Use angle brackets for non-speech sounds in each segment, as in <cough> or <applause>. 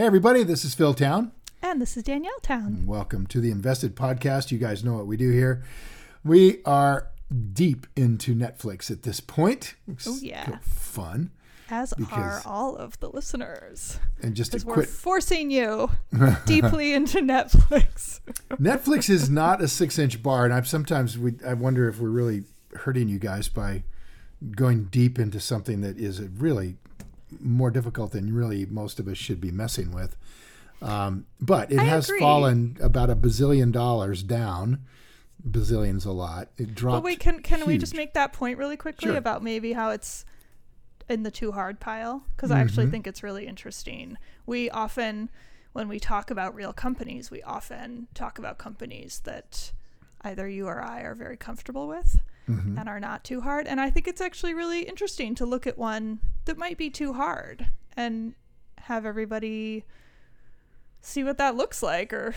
Hey, everybody, this is Phil Town. And this is Danielle Town. Welcome to the Invested Podcast. You guys know what we do here. We are deep into Netflix at this point. It's Oh, yeah. Fun. As are all of the listeners. And just to Because we're quit, forcing you <laughs> deeply into Netflix. <laughs> Netflix is not a six inch bar. And I'm sometimes, we, I wonder if we're really hurting you guys by going deep into something that is a really more difficult than really most of us should be messing with. Um, but it I has agree. fallen about a bazillion dollars down. Bazillion's a lot. It dropped. But wait, can can we just make that point really quickly Sure. about maybe how it's in the too hard pile? Because I actually Mm-hmm. think it's really interesting. We often, when we talk about real companies, we often talk about companies that either you or I are very comfortable with Mm-hmm. and are not too hard. And I think it's actually really interesting to look at one that might be too hard and have everybody see what that looks like or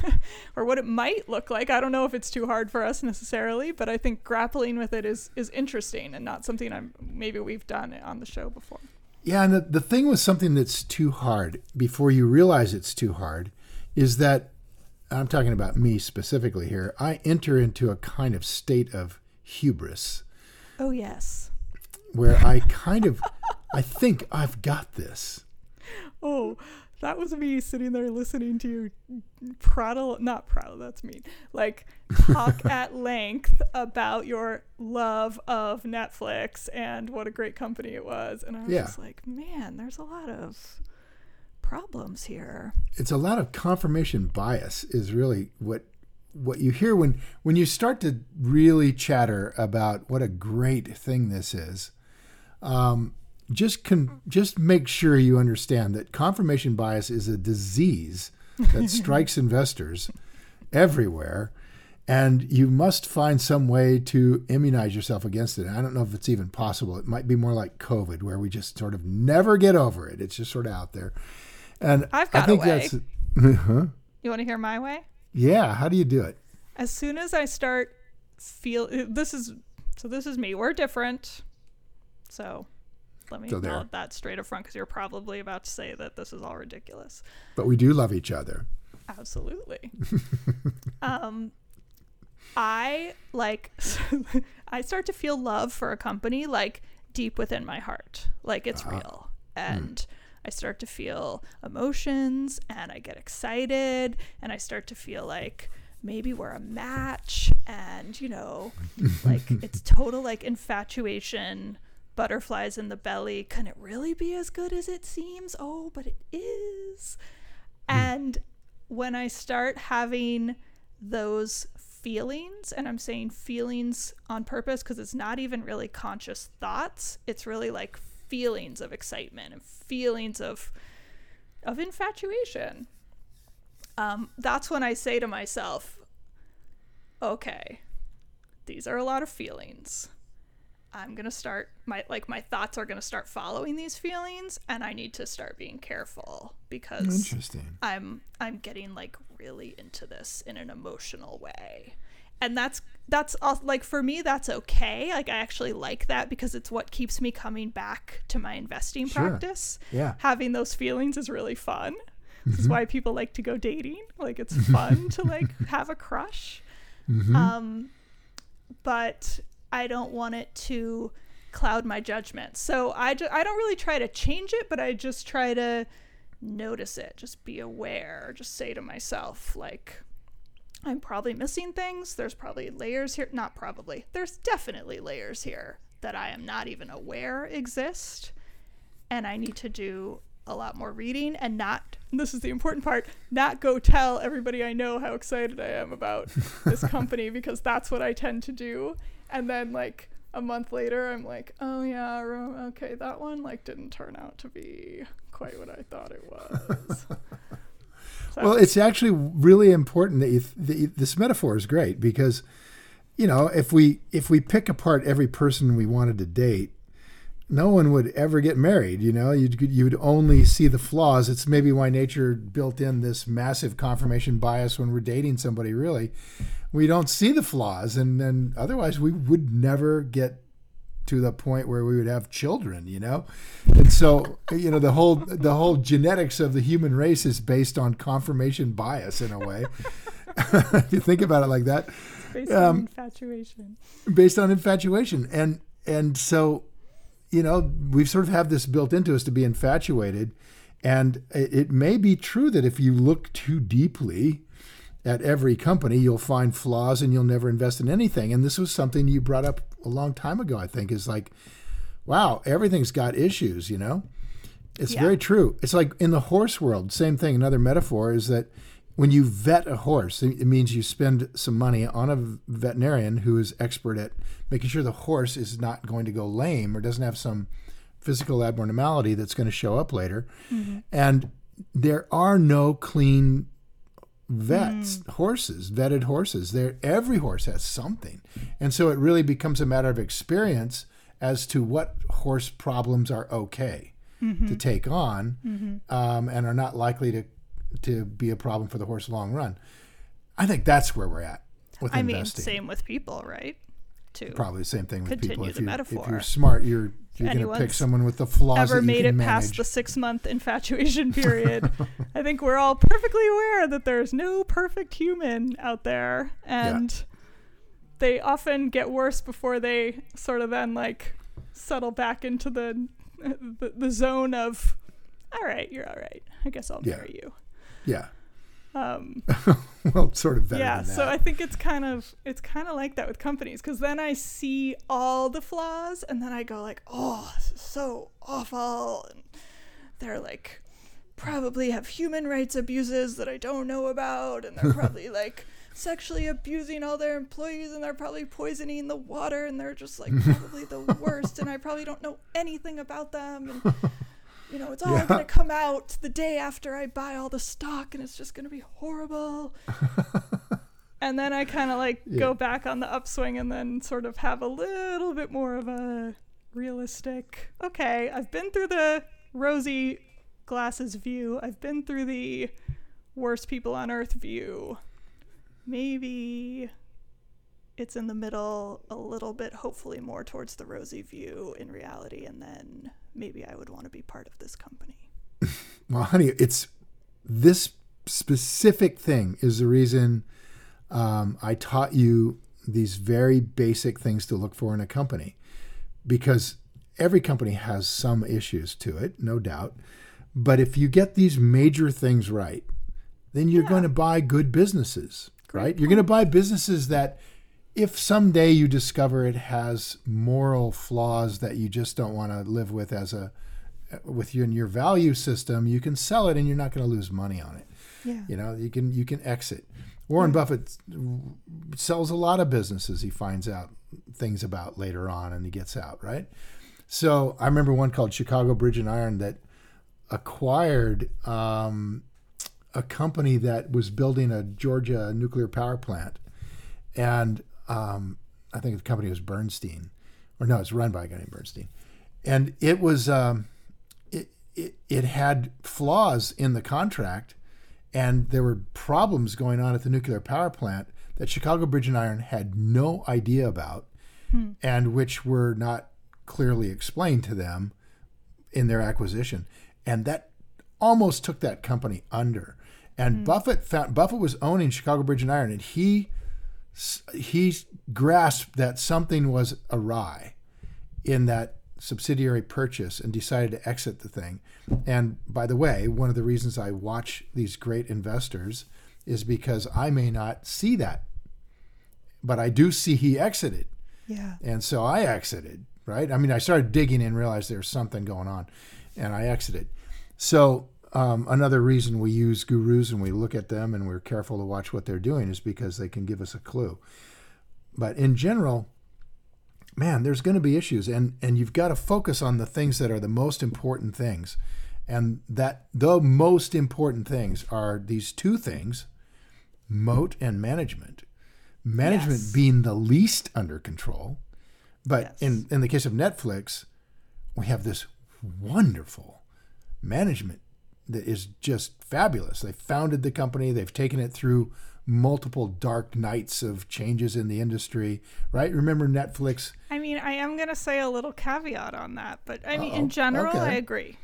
<laughs> or what it might look like. I don't know if it's too hard for us necessarily, but I think grappling with it is is interesting and not something I'm maybe we've done on the show before. Yeah, and the, the thing with something that's too hard, before you realize it's too hard, is that I'm talking about me specifically here. I enter into a kind of state of hubris Oh yes. where I kind of I think I've got this. Oh, that was me sitting there listening to you prattle, not prattle, that's mean. Like talk <laughs> at length about your love of Netflix and what a great company it was. And I was Yeah. just like, man, there's a lot of problems here. It's a lot of confirmation bias is really what what you hear when when you start to really chatter about what a great thing this is. Um, just con- just make sure you understand that confirmation bias is a disease that <laughs> strikes investors everywhere and you must find some way to immunize yourself against it. I don't know if it's even possible. It might be more like COVID, where we just sort of never get over it. It's just sort of out there. And I've I got a think way. that's <laughs> huh? You want to hear my way? Yeah. How do you do it? as soon as I start feel this is so this is me. We're different. So let me So note that straight up front because you're probably about to say that this is all ridiculous. But we do love each other. Absolutely. <laughs> um I like <laughs> I start to feel love for a company like deep within my heart. Like it's real. And I start to feel emotions and I get excited and I start to feel like maybe we're a match and you know <laughs> like it's total like infatuation butterflies in the belly. Can it really be as good as it seems? Oh but it is. Hmm. And when I start having those feelings, and I'm saying feelings on purpose because it's not even really conscious thoughts, it's really like feelings of excitement and feelings of of infatuation. Um, that's when I say to myself, okay, these are a lot of feelings. I'm gonna start my like my thoughts are gonna start following these feelings, and I need to start being careful because Interesting. I'm I'm getting like really into this in an emotional way. And that's that's like for me that's okay. Like I actually like that because it's what keeps me coming back to my investing Sure. practice. Yeah. Having those feelings is really fun. This is mm-hmm. why people like to go dating. Like it's mm-hmm. fun to <laughs> like have a crush. Mm-hmm. Um but I don't want it to cloud my judgment. So I, ju- I don't really try to change it, but I just try to notice it, just be aware, just say to myself, like, I'm probably missing things. There's probably layers here. Not probably. There's definitely layers here that I am not even aware exist. And I need to do a lot more reading and not and this is the important part not go tell everybody i know how excited i am about this <laughs> company because that's what i tend to do and then like a month later i'm like oh yeah okay that one like didn't turn out to be quite what i thought it was. <laughs> well it's actually really important that, you, that you, this metaphor is great because you know if we if we pick apart every person we wanted to date no one would ever get married. You know, you'd you'd only see the flaws. It's maybe why nature built in this massive confirmation bias when we're dating somebody. Really, we don't see the flaws, and and otherwise we would never get to the point where we would have children. You know, and so you know the whole the whole genetics of the human race is based on confirmation bias in a way. <laughs> if you think about it like that, based um, on infatuation. Based on infatuation, and and so you know, we've sort of have this built into us to be infatuated. And it may be true that if you look too deeply at every company, you'll find flaws and you'll never invest in anything. And this was something you brought up a long time ago, I think, is like, wow, everything's got issues, you know? It's yeah. very true. It's like in the horse world, same thing. Another metaphor is that when you vet a horse, it means you spend some money on a veterinarian who is expert at making sure the horse is not going to go lame or doesn't have some physical abnormality that's going to show up later. Mm-hmm. And there are no clean vets mm. horses vetted horses there every horse has something and so it really becomes a matter of experience as to what horse problems are okay mm-hmm. to take on mm-hmm. um, and are not likely to to be a problem for the horse long run. I think that's where we're at with I investing. mean, same with people, right? To probably the same thing with people. If, you, if you're smart, you're you're going to pick someone with the flaws. Ever made it manage. past the six month infatuation <laughs> period? I think we're all perfectly aware that there's no perfect human out there, and yeah. they often get worse before they sort of then like settle back into the the, the zone of, all right, you're all right. I guess I'll yeah. marry you. Yeah. Um, <laughs> well, sort of better. Yeah, so I think it's kind of it's kind of like that with companies because then I see all the flaws and then I go like, oh, this is so awful, and they're like probably have human rights abuses that I don't know about, and they're probably <laughs> like sexually abusing all their employees and they're probably poisoning the water and they're just like <laughs> probably the worst and I probably don't know anything about them. And you know, it's <laughs> all yeah. going to come out the day after I buy all the stock and it's just going to be horrible. <laughs> and then I kind of like yeah. go back on the upswing and then sort of have a little bit more of a realistic, okay, I've been through the rosy glasses view, I've been through the worst people on earth view. Maybe it's in the middle a little bit, hopefully more towards the rosy view in reality, and then maybe I would want to be part of this company. <laughs> well, honey, it's this specific thing is the reason um, I taught you these very basic things to look for in a company because every company has some issues to it, no doubt. But if you get these major things right, then you're yeah. going to buy good businesses, Great right? Point. You're going to buy businesses that if someday you discover it has moral flaws that you just don't want to live with as a with you in your value system, you can sell it and you're not going to lose money on it. Yeah. You know, you can you can exit. Warren yeah. Buffett sells a lot of businesses he finds out things about later on and he gets out, right? So I remember one called Chicago Bridge and Iron that acquired um, a company that was building a Georgia nuclear power plant. And um, I think the company was Bernstein, or no, it's run by a guy named Bernstein, and it was um, it, it it had flaws in the contract, and there were problems going on at the nuclear power plant that Chicago Bridge and Iron had no idea about, hmm. and which were not clearly explained to them in their acquisition, and that almost took that company under. And hmm. Buffett found Buffett was owning Chicago Bridge and Iron, and he he grasped that something was awry in that subsidiary purchase and decided to exit the thing. And by the way, one of the reasons I watch these great investors is because I may not see that, but I do see he exited. Yeah. And so I exited, right? I mean, I started digging and realized there's something going on, and I exited. So um, another reason we use gurus and we look at them and we're careful to watch what they're doing is because they can give us a clue. But in general, man, there's going to be issues, and and you've got to focus on the things that are the most important things, and that the most important things are these two things: moat and management. Management Yes. being the least under control, but Yes. in in the case of Netflix, we have this wonderful management that is just fabulous. They founded the company, they've taken it through multiple dark nights of changes in the industry, right? Remember Netflix? I mean, I am going to say a little caveat on that, but I mean, Uh-oh. in general, Okay. I agree.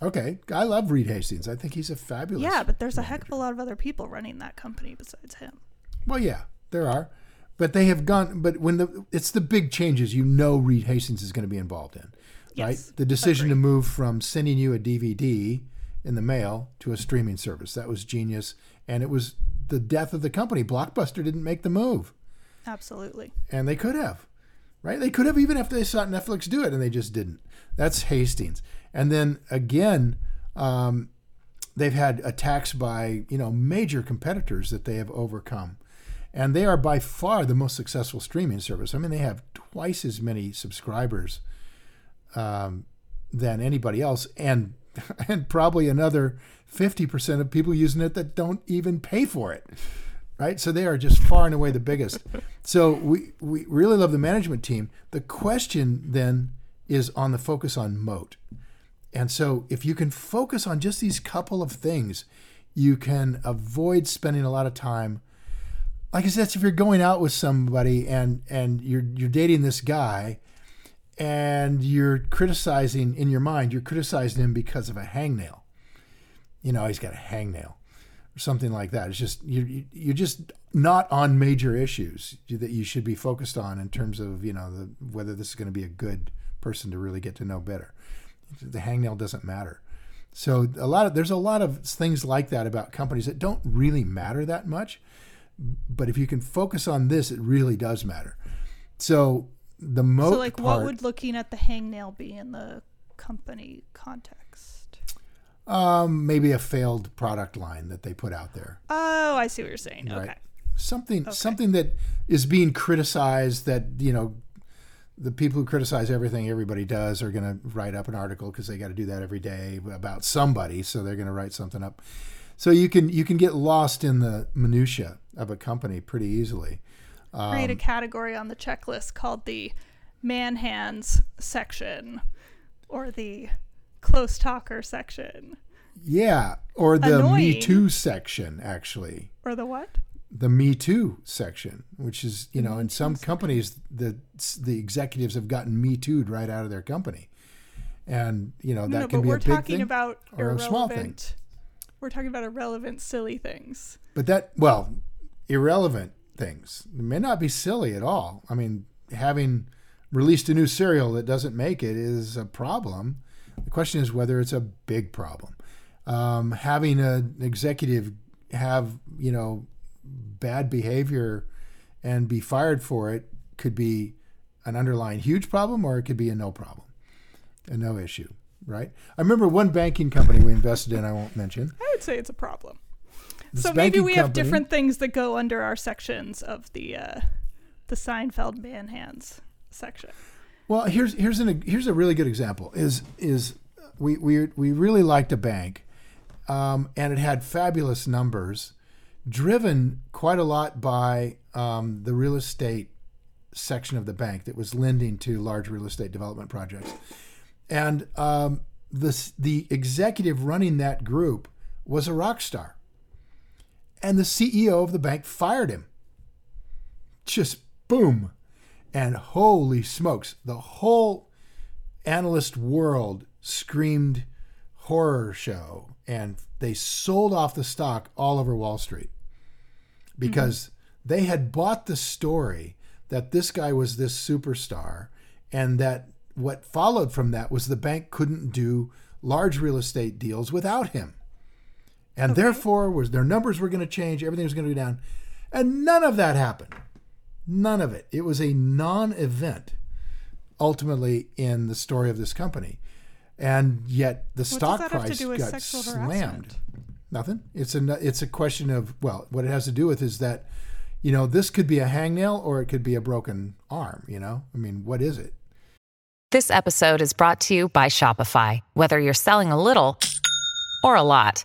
Okay, I love Reed Hastings. I think he's a fabulous. Yeah, but there's a heck of a lot of other people running that company besides him. Well, yeah, there are. But they have gone but when the it's the big changes you know Reed Hastings is going to be involved in. Yes, right? The decision to move from sending you a DVD in the mail to a streaming service. That was genius and it was the death of the company. Blockbuster didn't make the move. Absolutely. and they could have, right? They could have even if they saw Netflix do it, and they just didn't. That's Hastings. And then again, um, they've had attacks by you know major competitors that they have overcome, and they are by far the most successful streaming service. I mean, they have twice as many subscribers um, than anybody else, and <laughs> and probably another fifty percent of people using it that don't even pay for it right? So they are just far and away the biggest. So we, we really love the management team. The question then is on the focus on moat. And so if you can focus on just these couple of things, you can avoid spending a lot of time. Like I said, if you're going out with somebody and and you're you're dating this guy and you're criticizing in your mind, you're criticizing him because of a hangnail. You know, he's got a hangnail or something like that. It's just you you're just not on major issues that you should be focused on in terms of you know the, whether this is going to be a good person to really get to know better. The hangnail doesn't matter. So a lot of there's a lot of things like that about companies that don't really matter that much, but if you can focus on this, it really does matter. So the most. so, like, part, what would looking at the hangnail be in the company context? um, maybe a failed product line that they put out there. Oh, I see what you're saying. Right. Okay. something something that is being criticized that you know the people who criticize everything everybody does are going to write up an article because they got to do that every day about somebody so they're going to write something up so you can you can get lost in the minutia of a company pretty easily Create Um, a category on the checklist called the man hands section or the close talker section yeah or the me too section actually or the what? the Me Too section, which is you know in some companies the the executives have gotten Me Too'd right out of their company, and you know that no, can but be we're a big talking thing about or a small thing. We're talking about irrelevant, silly things. But that well, irrelevant things it may not be silly at all. I mean, having released a new cereal that doesn't make it is a problem. The question is whether it's a big problem. Um, having an executive have you know bad behavior and be fired for it could be an underlying huge problem or it could be a no problem, a no issue, right? I remember one banking company we invested in. I won't mention. I would say it's a problem. So maybe we have company- different things that go under our sections of the uh, the Seinfeld man hands section. Well, here's here's an here's a really good example. Is is we we we really liked a bank, um, and it had fabulous numbers, driven quite a lot by um, the real estate section of the bank that was lending to large real estate development projects, and um, the the executive running that group was a rock star, and the CEO of the bank fired him. Just boom. And holy smokes, the whole analyst world screamed horror show and they sold off the stock all over Wall Street because mm-hmm. they had bought the story that this guy was this superstar and that what followed from that was the bank couldn't do large real estate deals without him. And therefore was their numbers were going to change, everything was going to go down. And none of that happened. None of it. It was a non event ultimately in the story of this company. and yet the What stock that have to price got slammed. harassment? Nothing. It's a it's a question of well, what it has to do with is that, you know, this could be a hangnail or it could be a broken arm. You know, I mean, what is it? This episode is brought to you by Shopify. Whether you're selling a little or a lot,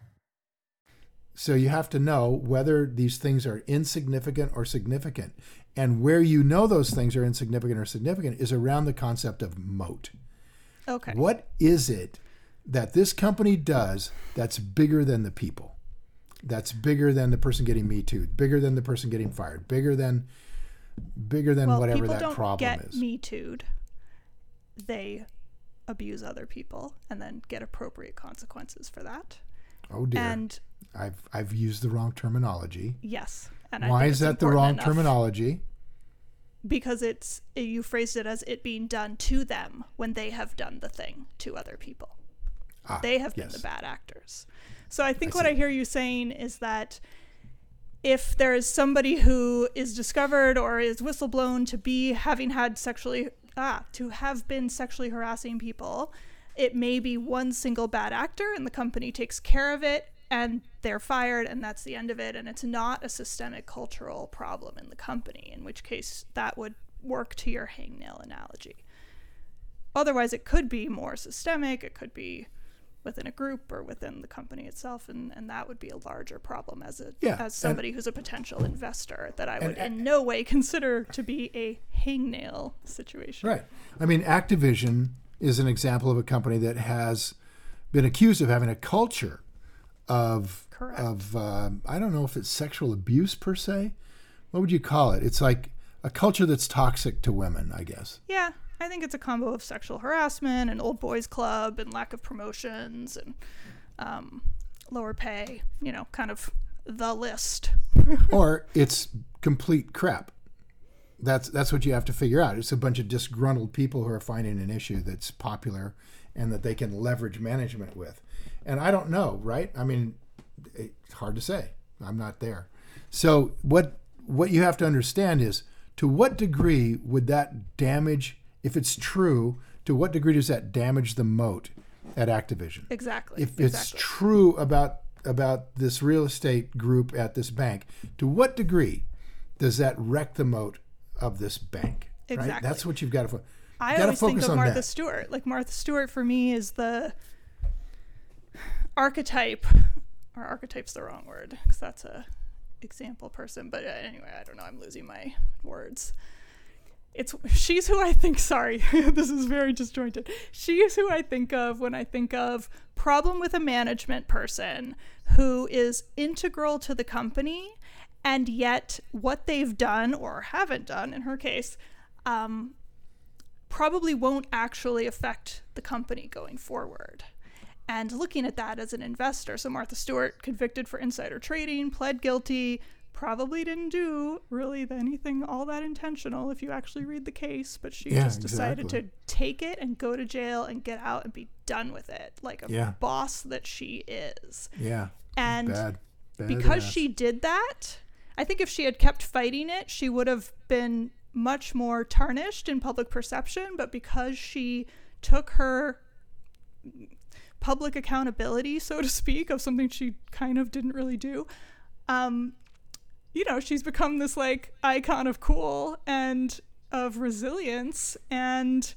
So you have to know whether these things are insignificant or significant. And where you know those things are insignificant or significant is around the concept of moat. Okay. What is it that this company does that's bigger than the people? That's bigger than the person getting me too, bigger than the person getting fired, bigger than bigger than well, whatever people that don't problem get is. me too'd. They abuse other people and then get appropriate consequences for that. oh dear. And I've I've used the wrong terminology. yes. And Why is that the wrong enough terminology? Because it's you phrased it as it being done to them when they have done the thing to other people. Ah, they have been the bad actors. So I think I what. I hear you saying is that if there is somebody who is discovered or is whistleblown to be having had sexually ah to have been sexually harassing people, it may be one single bad actor and the company takes care of it and they're fired and that's the end of it and it's not a systemic cultural problem in the company in which case that would work to your hangnail analogy. Otherwise it could be more systemic, it could be within a group or within the company itself and, and that would be a larger problem as a Yeah, as and- somebody who's a potential investor that I would And- in no way <laughs> consider to be a hangnail situation. Right. I mean, Activision is an example of a company that has been accused of having a culture of Correct. of um, I don't know if it's sexual abuse per se. What would you call it? It's like a culture that's toxic to women, I guess. Yeah, I think it's a combo of sexual harassment and old boys club and lack of promotions and um, lower pay. You know, kind of the list. <laughs> or it's complete crap. That's that's what you have to figure out. It's a bunch of disgruntled people who are finding an issue that's popular and that they can leverage management with. And I don't know, right? I mean, it's hard to say. I'm not there. So what what you have to understand is to what degree would that damage if it's true, to what degree does that damage the moat at Activision? Exactly. if it's exactly. true about about this real estate group at this bank, to what degree does that wreck the moat of this bank? Right? Exactly. That's what you've got to. Fo- I always think of Martha that. Stewart. Like Martha Stewart for me is the archetype, or archetype's the wrong word because that's a example person. But uh, anyway, I don't know. I'm losing my words. It's she's who I think. Sorry, <laughs> this is very disjointed. She is who I think of when I think of problem with a management person who is integral to the company, and yet what they've done or haven't done in her case um, probably won't actually affect the company going forward. And looking at that as an investor, so Martha Stewart convicted for insider trading, pled guilty, probably didn't do really anything all that intentional if you actually read the case, but she Yeah, just decided exactly. to take it and go to jail and get out and be done with it, like a Yeah. boss that she is. Yeah. And Bad. Because she did that, I think if she had kept fighting it, she would have been much more tarnished in public perception. But because she took her public accountability, so to speak, of something she kind of didn't really do, um, you know, she's become this like icon of cool and of resilience and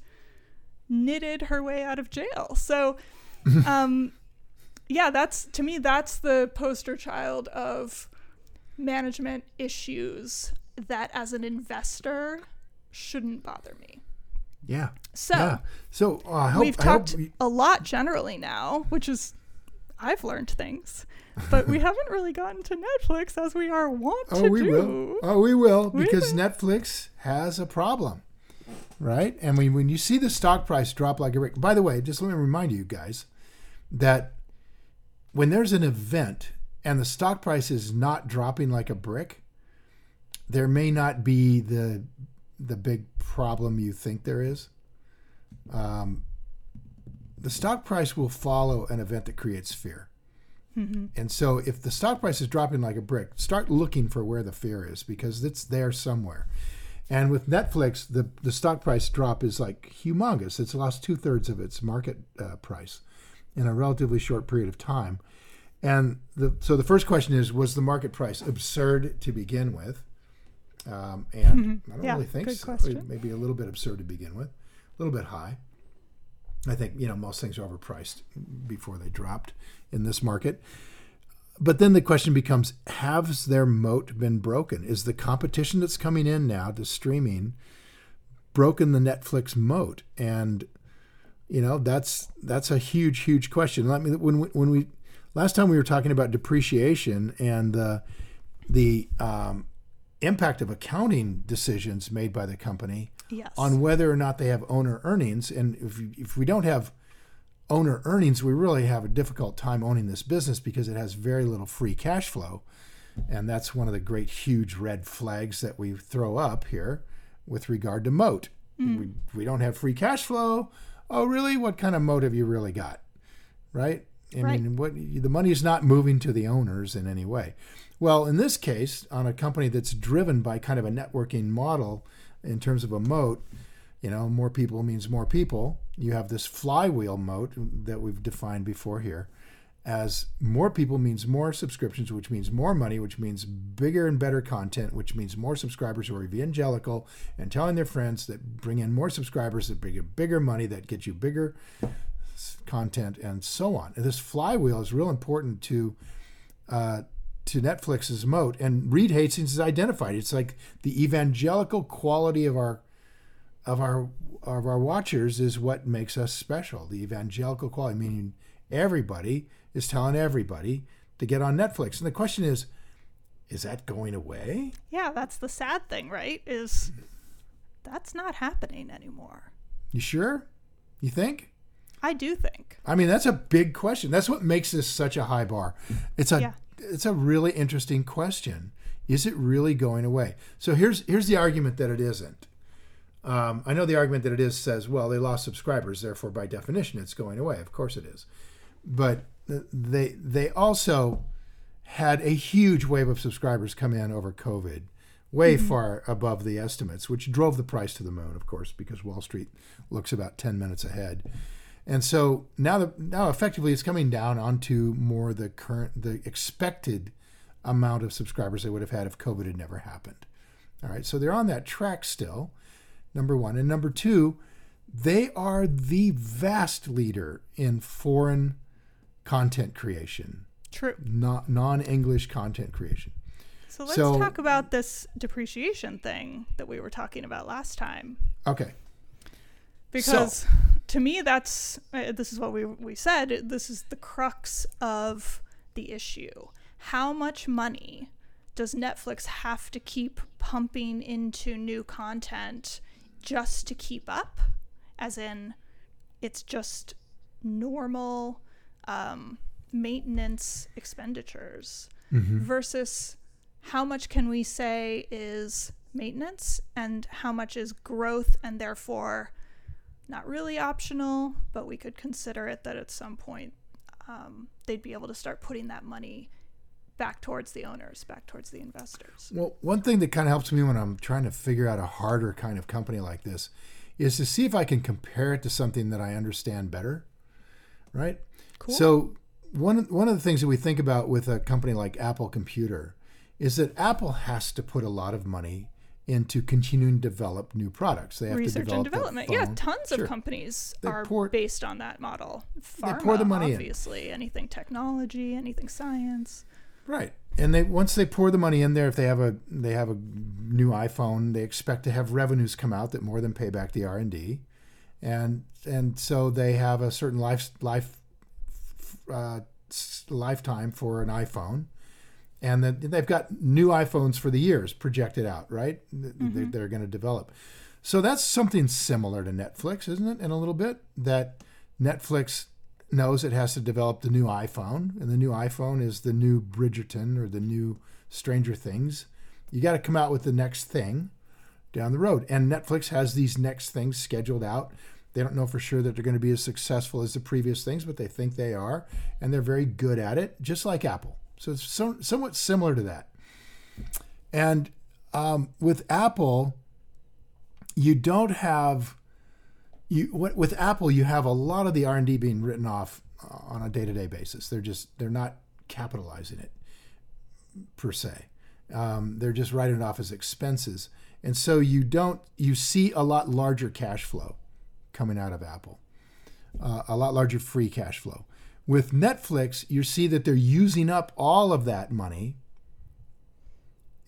knitted her way out of jail. So, <laughs> um, yeah, that's to me, that's the poster child of management issues that as an investor shouldn't bother me. Yeah. So, yeah. So uh, hope, We've talked we- a lot generally now, which is I've learned things, but we <laughs> haven't really gotten to Netflix as we are wont Oh, to we do. will. Oh, we will We because will. Netflix has a problem, right? And when when you see the stock price drop like a brick. By the way, just let me remind you guys that when there's an event and the stock price is not dropping like a brick, there may not be the the big problem you think there is. Um, the stock price will follow an event that creates fear. Mm-hmm. And so, if the stock price is dropping like a brick, start looking for where the fear is because it's there somewhere. And with Netflix, the, the stock price drop is like humongous. It's lost two thirds of its market uh, price in a relatively short period of time. And the, so the first question is Was the market price absurd to begin with? Um, and mm-hmm. I don't yeah, really think good so. Question. Maybe a little bit absurd to begin with, a little bit high. I think you know most things are overpriced before they dropped in this market. But then the question becomes: Has their moat been broken? Is the competition that's coming in now to streaming broken the Netflix moat? And you know that's that's a huge, huge question. Let me when we, when we last time we were talking about depreciation and the the um, impact of accounting decisions made by the company yes. on whether or not they have owner earnings. And if, if we don't have owner earnings, we really have a difficult time owning this business because it has very little free cash flow. And that's one of the great, huge red flags that we throw up here with regard to moat. Mm. We, we don't have free cash flow. Oh, really? What kind of moat have you really got? Right? I right. mean, what the money is not moving to the owners in any way. Well, in this case, on a company that's driven by kind of a networking model, in terms of a moat, you know, more people means more people. You have this flywheel moat that we've defined before here. As more people means more subscriptions, which means more money, which means bigger and better content, which means more subscribers who are evangelical and telling their friends that bring in more subscribers that bring you bigger money, that get you bigger content, and so on. And this flywheel is real important to uh, to Netflix's moat. And Reed Hastings is identified. It's like the evangelical quality of our of our of our watchers is what makes us special. The evangelical quality, meaning everybody is telling everybody to get on Netflix. And the question is, is that going away? Yeah, that's the sad thing, right? Is that's not happening anymore. You sure? You think? I do think. I mean, that's a big question. That's what makes this such a high bar. It's a Yeah. It's a really interesting question. Is it really going away? So here's here's the argument that it isn't. Um, I know the argument that it is says, well, they lost subscribers, therefore by definition it's going away. Of course it is, but they they also had a huge wave of subscribers come in over COVID, way far above the estimates, which drove the price to the moon, of course, because Wall Street looks about ten minutes ahead. And so now, the, now effectively, it's coming down onto more the current, the expected amount of subscribers they would have had if COVID had never happened. All right, so they're on that track still. Number one, and number two, they are the vast leader in foreign content creation, True. not non-English content creation. So let's So- talk about this depreciation thing that we were talking about last time. Okay, because to me that's uh, this is what we we said this is the crux of the issue. How much money does Netflix have to keep pumping into new content just to keep up? As in it's just normal um, maintenance expenditures versus how much can we say is maintenance and how much is growth and therefore not really optional, but we could consider it that at some point um, they'd be able to start putting that money back towards the owners, back towards the investors. Well, one thing that kind of helps me when I'm trying to figure out a harder kind of company like this is to see if I can compare it to something that I understand better. Right? Cool. So, one one of the things that we think about with a company like Apple Computer is that Apple has to put a lot of money into continuing to develop new products. They have to Research develop and development. Yeah, tons Sure. of companies They are pour- based on that model. Pharma, pour the money in. obviously. Anything technology, anything science. Right. And they once they pour the money in there, if they have a they have a new iPhone, they expect to have revenues come out that more than pay back the R and D, and and so they have a certain life life uh, lifetime for an iPhone, and then they've got new iPhones for the years projected out. Right. They're, mm-hmm. they're going to develop. So that's something similar to Netflix, isn't it? In a little bit that Netflix knows it has to develop the new iPhone, and the new iPhone is the new Bridgerton or the new Stranger Things, You got to come out with the next thing down the road. And Netflix has these next things scheduled out. They don't know for sure that they're going to be as successful as the previous things, but they think they are, and they're very good at it, just like Apple. So it's so, somewhat similar to that. And um, with Apple, you don't have you with Apple. You have a lot of the R and D being written off uh, on a day to day basis. They're just they're not capitalizing it per se. Um, they're just writing it off as expenses, and so you don't you see a lot larger cash flow coming out of Apple, uh, a lot larger free cash flow. With Netflix, you see that they're using up all of that money.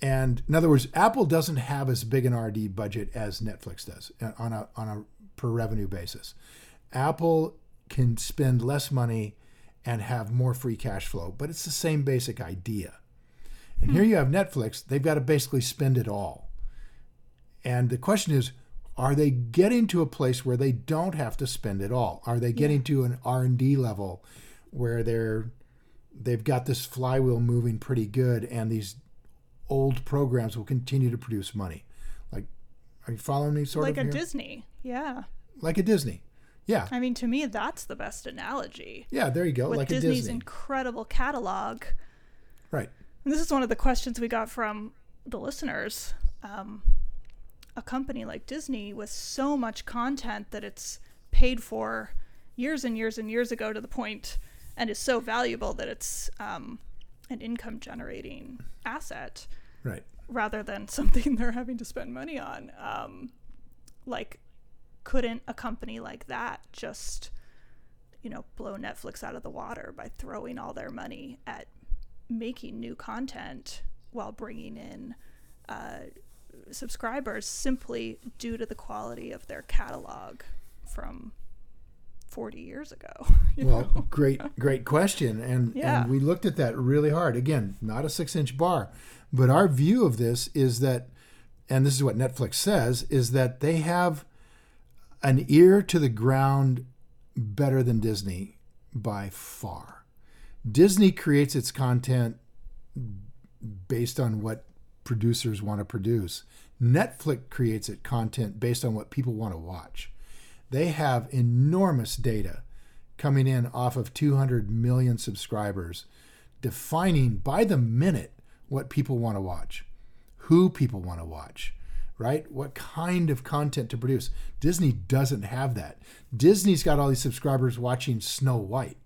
And in other words, Apple doesn't have as big an R&D budget as Netflix does uh, on a on a per revenue basis. Apple can spend less money and have more free cash flow, but it's the same basic idea. And here you have Netflix, they've got to basically spend it all. And the question is, are they getting to a place where they don't have to spend it all? Are they getting to an R&D level where they're they've got this flywheel moving pretty good and these old programs will continue to produce money? Like are you following me sort like of a here? Disney. Yeah. like a Disney. Yeah. I mean, to me, that's the best analogy. Yeah, there you go. With like a Disney's Disney. incredible catalog. right. And this is one of the questions we got from the listeners. Um, a company like Disney with so much content that it's paid for years and years and years ago to the point and is so valuable that it's um, an income generating asset Right. rather than <laughs> something they're having to spend money on. Um, like, couldn't a company like that just, you know, blow Netflix out of the water by throwing all their money at making new content while bringing in uh, subscribers simply due to the quality of their catalog from 40 years ago? <laughs> Well, know? <laughs> great, great question, and Yeah. and we looked at that really hard. Again, not a six-inch bar, but our view of this is that, and this is what Netflix says, is that they have an ear to the ground better than Disney by far. Disney creates its content based on what producers want to produce. Netflix creates its content based on what people want to watch. They have enormous data coming in off of 200 million subscribers, defining by the minute what people want to watch, who people want to watch, right? What kind of content to produce. Disney doesn't have that. Disney's got all these subscribers watching Snow White.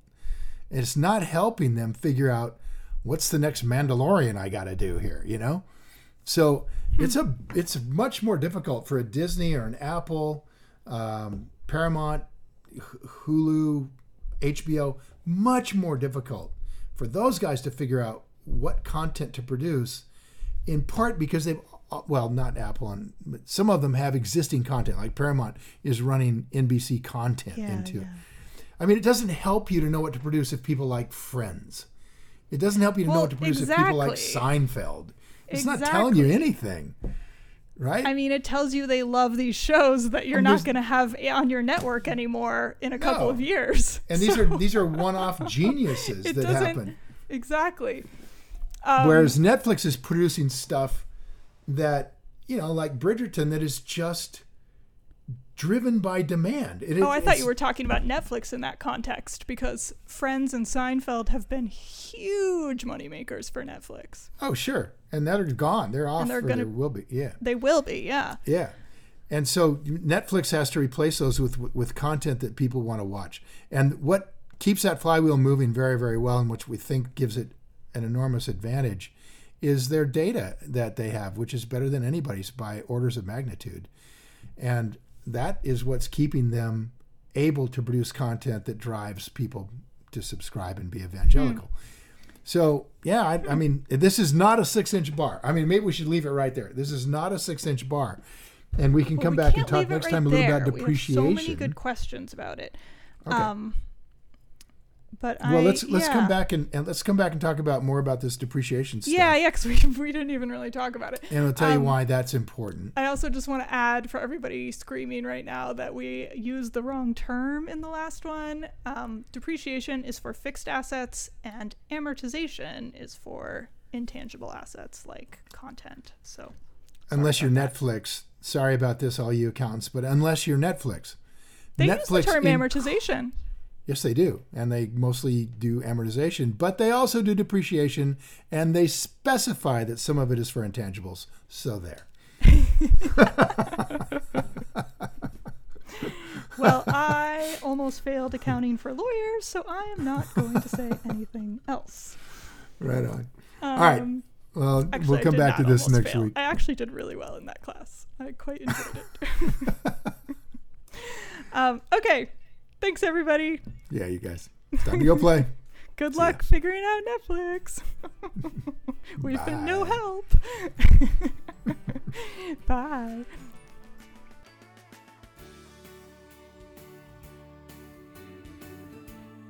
It's not helping them figure out what's the next Mandalorian I got to do here, you know? So it's a it's much more difficult for a Disney or an Apple, um, Paramount, Hulu, HBO. Much more difficult for those guys to figure out what content to produce. In part because they've well, not Apple, and but some of them have existing content. Like Paramount is running NBC content Yeah, into. yeah. I mean, it doesn't help you to know what to produce if people like Friends. It doesn't help you to know what to produce if people like. Seinfeld. It's not telling you anything, right? I mean, it tells you they love these shows that you're And not going to have on your network anymore in a couple of years. <laughs> and these are these are one-off geniuses <laughs> that happen. exactly. Um, Whereas Netflix is producing stuff that you know, like Bridgerton, that is just driven by demand. It, Oh, I thought you were talking about Netflix in that context because Friends and Seinfeld have been huge moneymakers for Netflix. Oh, sure, and that are gone. They're off. they're or gonna- they will be. Yeah. They will be, yeah. Yeah. And so Netflix has to replace those with with content that people want to watch. And what keeps that flywheel moving very very well and which we think gives it an enormous advantage is their data that they have, which is better than anybody's by orders of magnitude. And that is what's keeping them able to produce content that drives people to subscribe and be hmm. evangelical. So yeah, I, I mean, this is not a six-inch bar. I mean, maybe we should leave it right there. This is not a six-inch bar, and we can Well, come we back and talk next right time a little there. about We have depreciation. so many good questions about it. Okay. Um, but I, well, let's let's yeah. come back and, and let's come back and talk about more about this depreciation stuff. Yeah, yeah, because we, <laughs> we didn't even really talk about it. and I'll tell you Um, why that's important. I also just want to add for everybody screaming right now that we used the wrong term in the last one. Um, depreciation is for fixed assets, and amortization is for intangible assets like content. So unless you're Netflix, sorry about this, all you accountants, but unless you're Netflix, they use the term in- amortization. Yes, they do. And they mostly do amortization, but they also do depreciation and they specify that some of it is for intangibles. So there. well, I almost failed accounting for lawyers, so I am not going to say anything else. Right on. Um, All right. Well, actually, we'll come back to this next fail. week. I actually did really well in that class. I quite enjoyed it. <laughs> <laughs> um, okay. Thanks, everybody. Yeah, you guys. It's time to go play. <laughs> Good luck figuring out Netflix. <laughs> We've Bye. been no help. <laughs> Bye.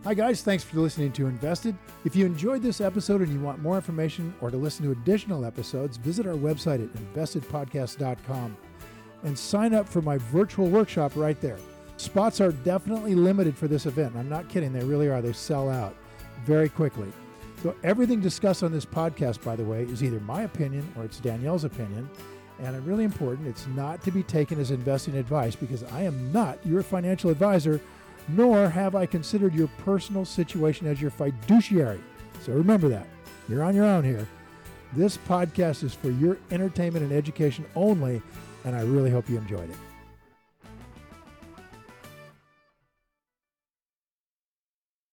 Hi, guys. Thanks for listening to Invested. If you enjoyed this episode and you want more information or to listen to additional episodes, visit our website at investedpodcast.com and sign up for my virtual workshop right there. Spots are definitely limited for this event. I'm not kidding, they really are. They sell out very quickly. So, everything discussed on this podcast, by the way, is either my opinion or it's Danielle's opinion. And really important, it's not to be taken as investing advice because I am not your financial advisor nor have I considered your personal situation as your fiduciary. So remember that. You're on your own here. This podcast is for your entertainment and education only, and I really hope you enjoyed it.